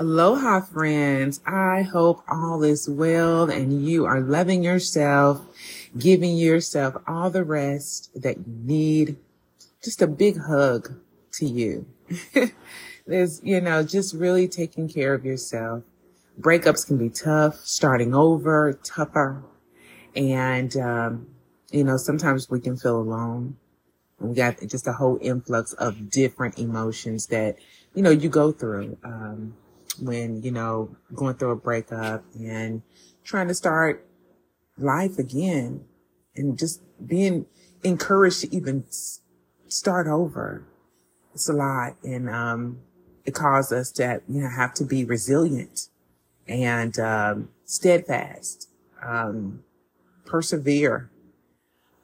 Aloha, friends. I hope all is well and you are loving yourself, giving yourself all the rest that you need. Just a big hug to you. There's, you know, just really taking care of yourself. Breakups can be tough, starting over, tougher. And, um, you know, sometimes we can feel alone. We got just a whole influx of different emotions that, you know, you go through. Um, when, you know, going through a breakup and trying to start life again and just being encouraged to even start over. It's a lot. And, um, it caused us to, you know, have to be resilient and, um, steadfast, um, persevere.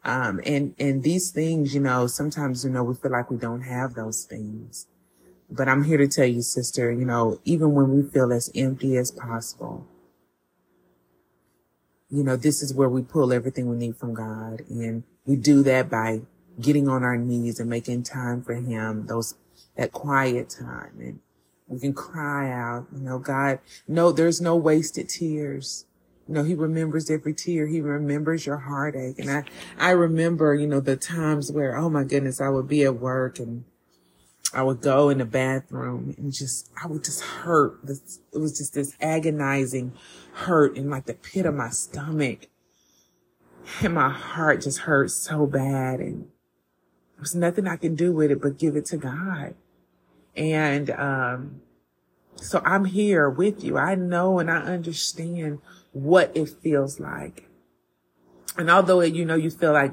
Um, and, and these things, you know, sometimes, you know, we feel like we don't have those things. But I'm here to tell you, sister, you know, even when we feel as empty as possible, you know, this is where we pull everything we need from God. And we do that by getting on our knees and making time for him, those, that quiet time. And we can cry out, you know, God, no, there's no wasted tears. You know, he remembers every tear. He remembers your heartache. And I, I remember, you know, the times where, oh my goodness, I would be at work and I would go in the bathroom and just, I would just hurt. It was just this agonizing hurt in like the pit of my stomach. And my heart just hurt so bad. And there was nothing I can do with it but give it to God. And, um, so I'm here with you. I know and I understand what it feels like. And although, you know, you feel like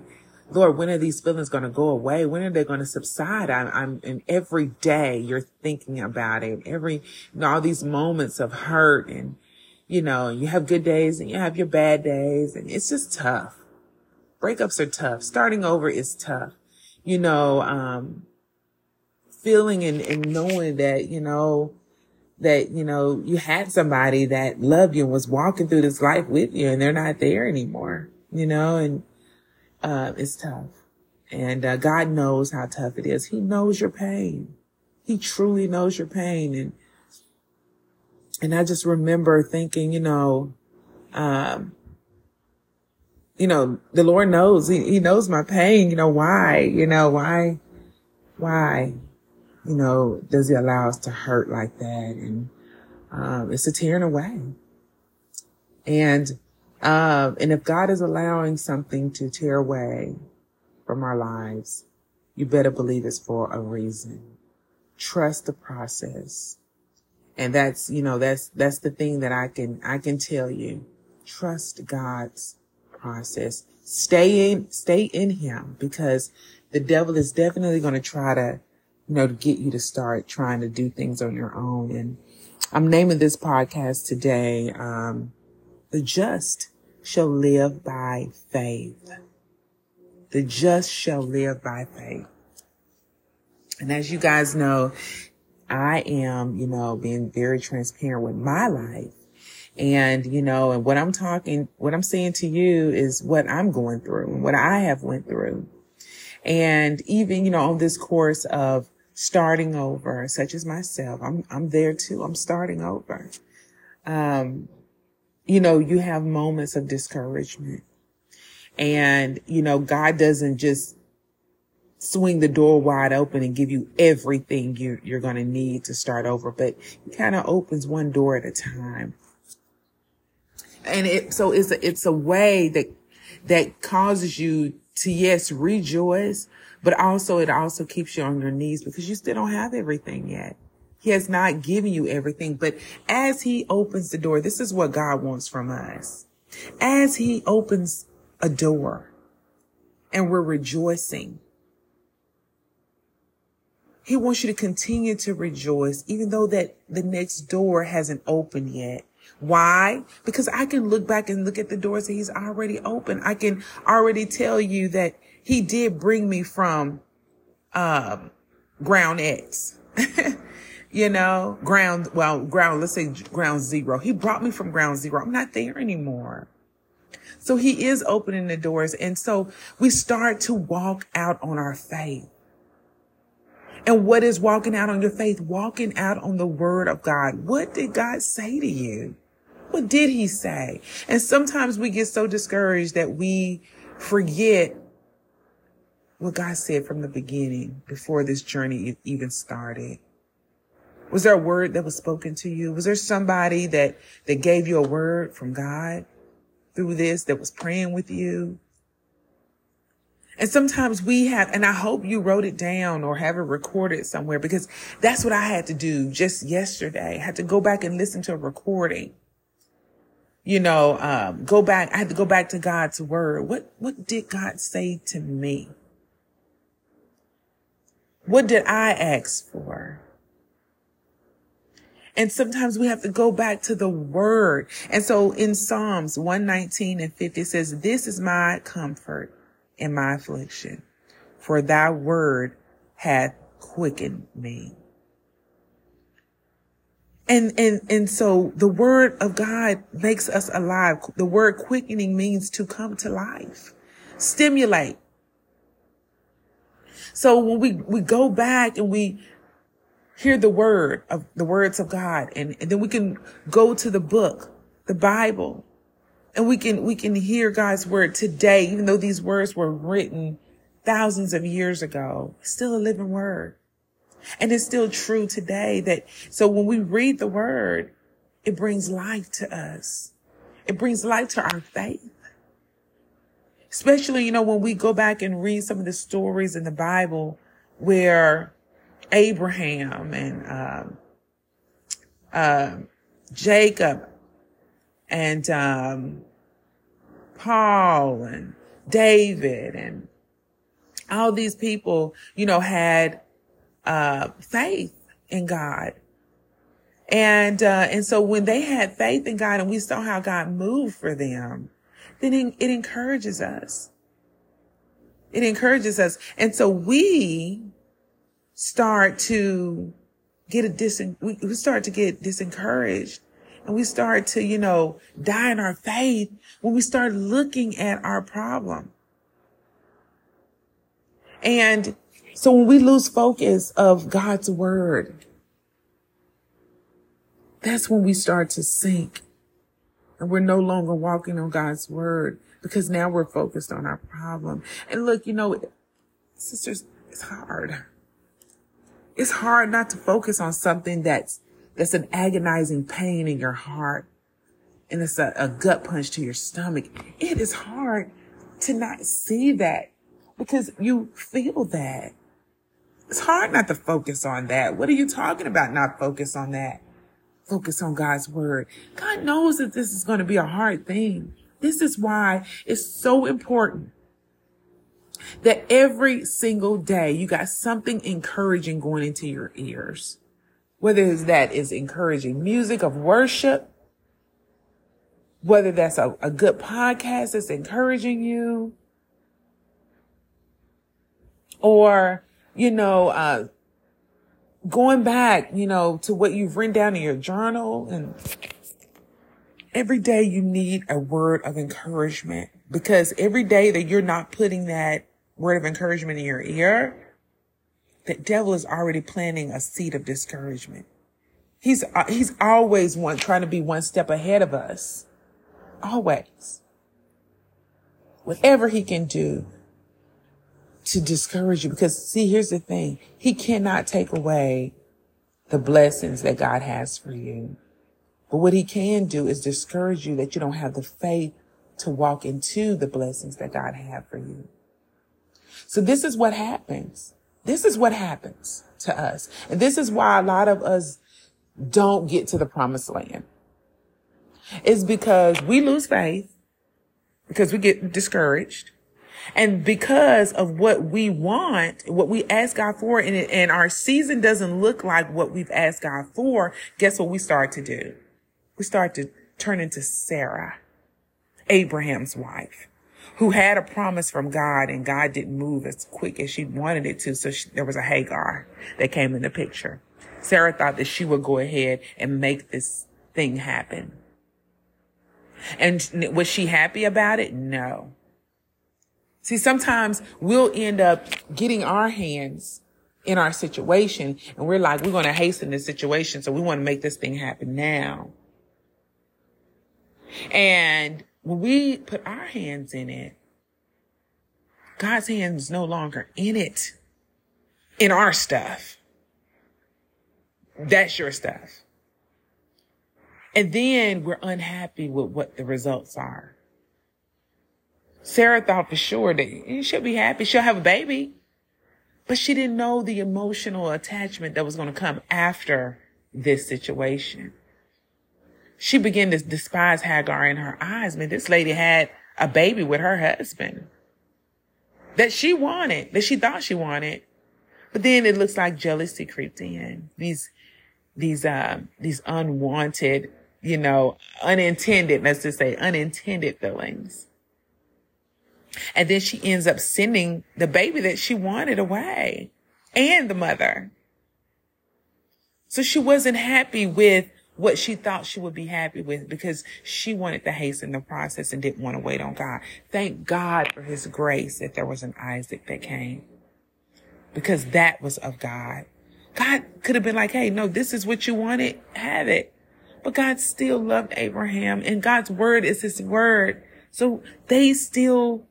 Lord, when are these feelings going to go away? When are they going to subside? I'm, I'm, and every day you're thinking about it. Every, you know, all these moments of hurt and, you know, you have good days and you have your bad days and it's just tough. Breakups are tough. Starting over is tough. You know, um, feeling and, and knowing that, you know, that, you know, you had somebody that loved you and was walking through this life with you and they're not there anymore, you know, and, uh, it's tough. And uh, God knows how tough it is. He knows your pain. He truly knows your pain. And and I just remember thinking, you know, um, you know, the Lord knows. He, he knows my pain. You know why? You know why? Why? You know, does He allow us to hurt like that? And um, it's a tearing away. And um, and if God is allowing something to tear away from our lives, you better believe it's for a reason. Trust the process. And that's, you know, that's, that's the thing that I can, I can tell you. Trust God's process. Stay in, stay in him because the devil is definitely going to try to, you know, to get you to start trying to do things on your own. And I'm naming this podcast today, um, the just shall live by faith. The just shall live by faith. And as you guys know, I am, you know, being very transparent with my life. And, you know, and what I'm talking, what I'm saying to you is what I'm going through and what I have went through. And even, you know, on this course of starting over, such as myself, I'm, I'm there too. I'm starting over. Um, you know, you have moments of discouragement. And, you know, God doesn't just swing the door wide open and give you everything you, you're going to need to start over, but he kind of opens one door at a time. And it, so it's a, it's a way that, that causes you to, yes, rejoice, but also it also keeps you on your knees because you still don't have everything yet. He has not given you everything, but as he opens the door, this is what God wants from us. As he opens a door and we're rejoicing, he wants you to continue to rejoice, even though that the next door hasn't opened yet. Why? Because I can look back and look at the doors that he's already opened. I can already tell you that he did bring me from, um, ground X. you know, ground, well, ground, let's say ground zero. He brought me from ground zero. I'm not there anymore. So he is opening the doors. And so we start to walk out on our faith. And what is walking out on your faith? Walking out on the word of God. What did God say to you? What did he say? And sometimes we get so discouraged that we forget what God said from the beginning before this journey even started. Was there a word that was spoken to you? Was there somebody that, that gave you a word from God through this that was praying with you? And sometimes we have, and I hope you wrote it down or have it recorded somewhere because that's what I had to do just yesterday. I had to go back and listen to a recording. You know, um, go back. I had to go back to God's word. What, what did God say to me? What did I ask for? And sometimes we have to go back to the word. And so in Psalms 119 and 50 says, this is my comfort in my affliction, for thy word hath quickened me. And, and, and so the word of God makes us alive. The word quickening means to come to life, stimulate. So when we, we go back and we hear the word of the words of God and, and then we can go to the book, the Bible, and we can, we can hear God's word today, even though these words were written thousands of years ago, still a living word. And it's still true today that, so when we read the word, it brings life to us. It brings life to our faith. Especially, you know, when we go back and read some of the stories in the Bible where Abraham and, um, uh, Jacob and um, Paul and David and all these people, you know, had uh, faith in God. And uh, and so when they had faith in God and we saw how God moved for them, then it, it encourages us. It encourages us. And so we start to get a dis we, we start to get disencouraged and we start to, you know, die in our faith when we start looking at our problem. And so when we lose focus of God's word, that's when we start to sink and we're no longer walking on God's word because now we're focused on our problem. And look, you know, sisters, it's hard. It's hard not to focus on something that's that's an agonizing pain in your heart and it's a, a gut punch to your stomach. It is hard to not see that because you feel that. It's hard not to focus on that. What are you talking about? Not focus on that. Focus on God's word. God knows that this is going to be a hard thing. This is why it's so important that every single day you got something encouraging going into your ears. Whether that is encouraging music of worship, whether that's a, a good podcast that's encouraging you, or, you know, uh, going back, you know, to what you've written down in your journal and every day you need a word of encouragement because every day that you're not putting that word of encouragement in your ear, the devil is already planting a seed of discouragement. He's, uh, he's always one trying to be one step ahead of us. Always. Whatever he can do to discourage you. Because see, here's the thing. He cannot take away the blessings that God has for you. But what he can do is discourage you that you don't have the faith to walk into the blessings that God had for you. So this is what happens. This is what happens to us. And this is why a lot of us don't get to the promised land. It's because we lose faith, because we get discouraged, and because of what we want, what we ask God for, and, and our season doesn't look like what we've asked God for, guess what we start to do? We start to turn into Sarah, Abraham's wife who had a promise from God and God didn't move as quick as she wanted it to. So she, there was a Hagar that came in the picture. Sarah thought that she would go ahead and make this thing happen. And was she happy about it? No. See, sometimes we'll end up getting our hands in our situation and we're like, we're going to hasten the situation. So we want to make this thing happen now. And when we put our hands in it, God's hands no longer in it, in our stuff. That's your stuff. And then we're unhappy with what the results are. Sarah thought for sure that she'll be happy. She'll have a baby. But she didn't know the emotional attachment that was going to come after this situation. She began to despise Hagar in her eyes. Man, this lady had a baby with her husband that she wanted, that she thought she wanted. But then it looks like jealousy creeped in. These, these, uh, these unwanted, you know, unintended, let's just say unintended feelings. And then she ends up sending the baby that she wanted away and the mother. So she wasn't happy with what she thought she would be happy with because she wanted to hasten the process and didn't want to wait on God. Thank God for his grace that there was an Isaac that came because that was of God. God could have been like, Hey, no, this is what you wanted. Have it. But God still loved Abraham and God's word is his word. So they still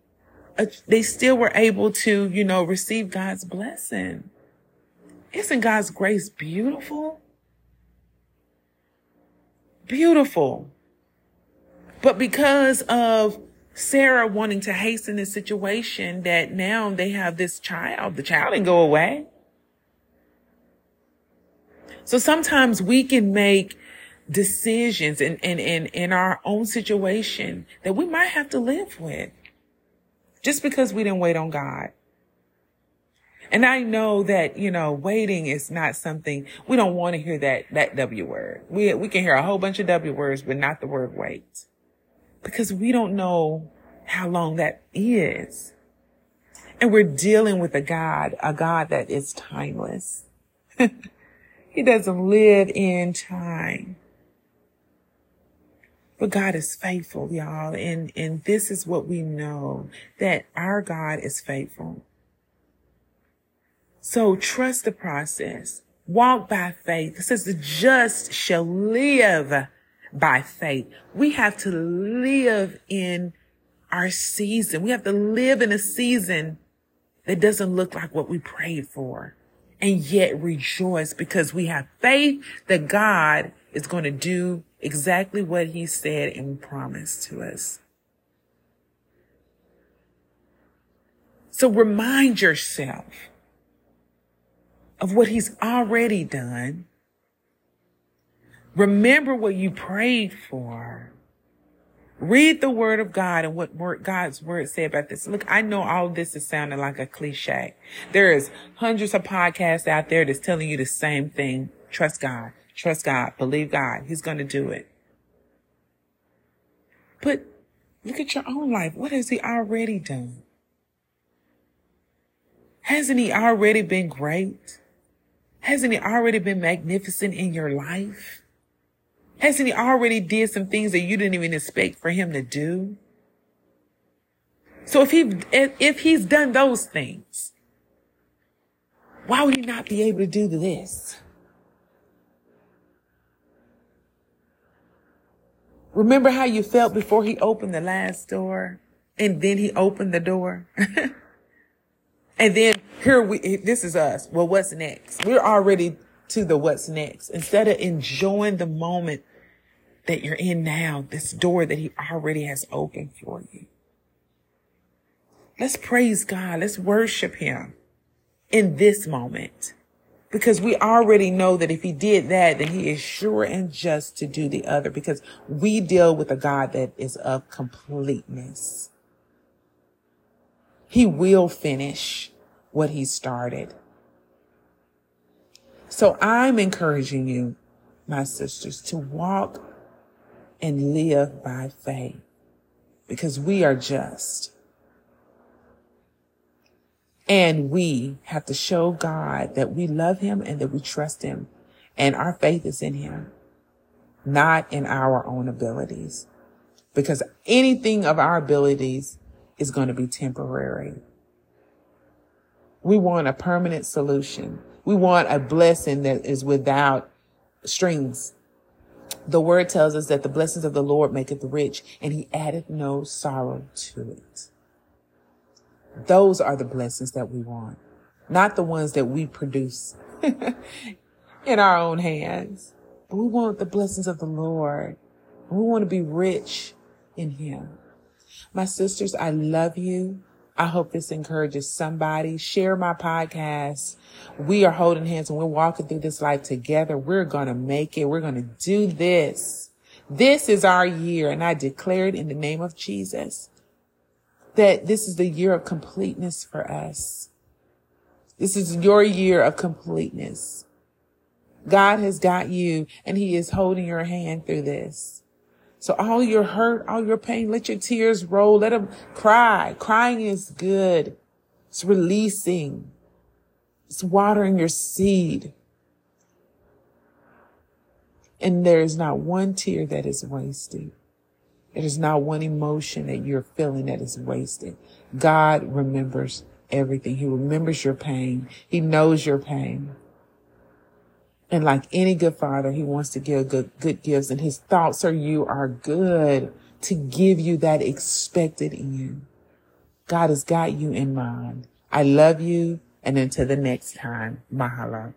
uh, they still were able to, you know, receive God's blessing. Isn't God's grace beautiful? Beautiful. But because of Sarah wanting to hasten the situation that now they have this child, the child didn't go away. So sometimes we can make decisions in, in, in, in our own situation that we might have to live with just because we didn't wait on God. And I know that, you know, waiting is not something we don't want to hear that, that W word. We, we can hear a whole bunch of W words, but not the word wait because we don't know how long that is. And we're dealing with a God, a God that is timeless. he doesn't live in time. But God is faithful, y'all. And, and this is what we know that our God is faithful. So trust the process. Walk by faith. It says the just shall live by faith. We have to live in our season. We have to live in a season that doesn't look like what we prayed for and yet rejoice because we have faith that God is going to do exactly what he said and promised to us. So remind yourself of what he's already done. Remember what you prayed for. Read the word of God and what word, God's word say about this. Look, I know all this is sounding like a cliche. There is hundreds of podcasts out there that's telling you the same thing. Trust God. Trust God. Believe God. He's going to do it. But look at your own life. What has he already done? Hasn't he already been great? Hasn't he already been magnificent in your life? Hasn't he already did some things that you didn't even expect for him to do? So if he, if he's done those things, why would he not be able to do this? Remember how you felt before he opened the last door and then he opened the door? and then here we, this is us. Well, what's next? We're already to the what's next. Instead of enjoying the moment that you're in now, this door that he already has opened for you. Let's praise God. Let's worship him in this moment because we already know that if he did that, then he is sure and just to do the other because we deal with a God that is of completeness. He will finish what he started. So I'm encouraging you, my sisters, to walk and live by faith because we are just. And we have to show God that we love him and that we trust him and our faith is in him, not in our own abilities. Because anything of our abilities is going to be temporary. We want a permanent solution. We want a blessing that is without strings. The word tells us that the blessings of the Lord maketh rich and he addeth no sorrow to it. Those are the blessings that we want, not the ones that we produce in our own hands. We want the blessings of the Lord. We want to be rich in him. My sisters, I love you. I hope this encourages somebody. Share my podcast. We are holding hands and we're walking through this life together. We're going to make it. We're going to do this. This is our year. And I declare it in the name of Jesus that this is the year of completeness for us. This is your year of completeness. God has got you and he is holding your hand through this. So all your hurt, all your pain, let your tears roll. Let them cry. Crying is good. It's releasing. It's watering your seed. And there is not one tear that is wasted. There is not one emotion that you're feeling that is wasted. God remembers everything. He remembers your pain. He knows your pain. And like any good father, he wants to give good, good gifts and his thoughts are you are good to give you that expected end. God has got you in mind. I love you. And until the next time, mahalo.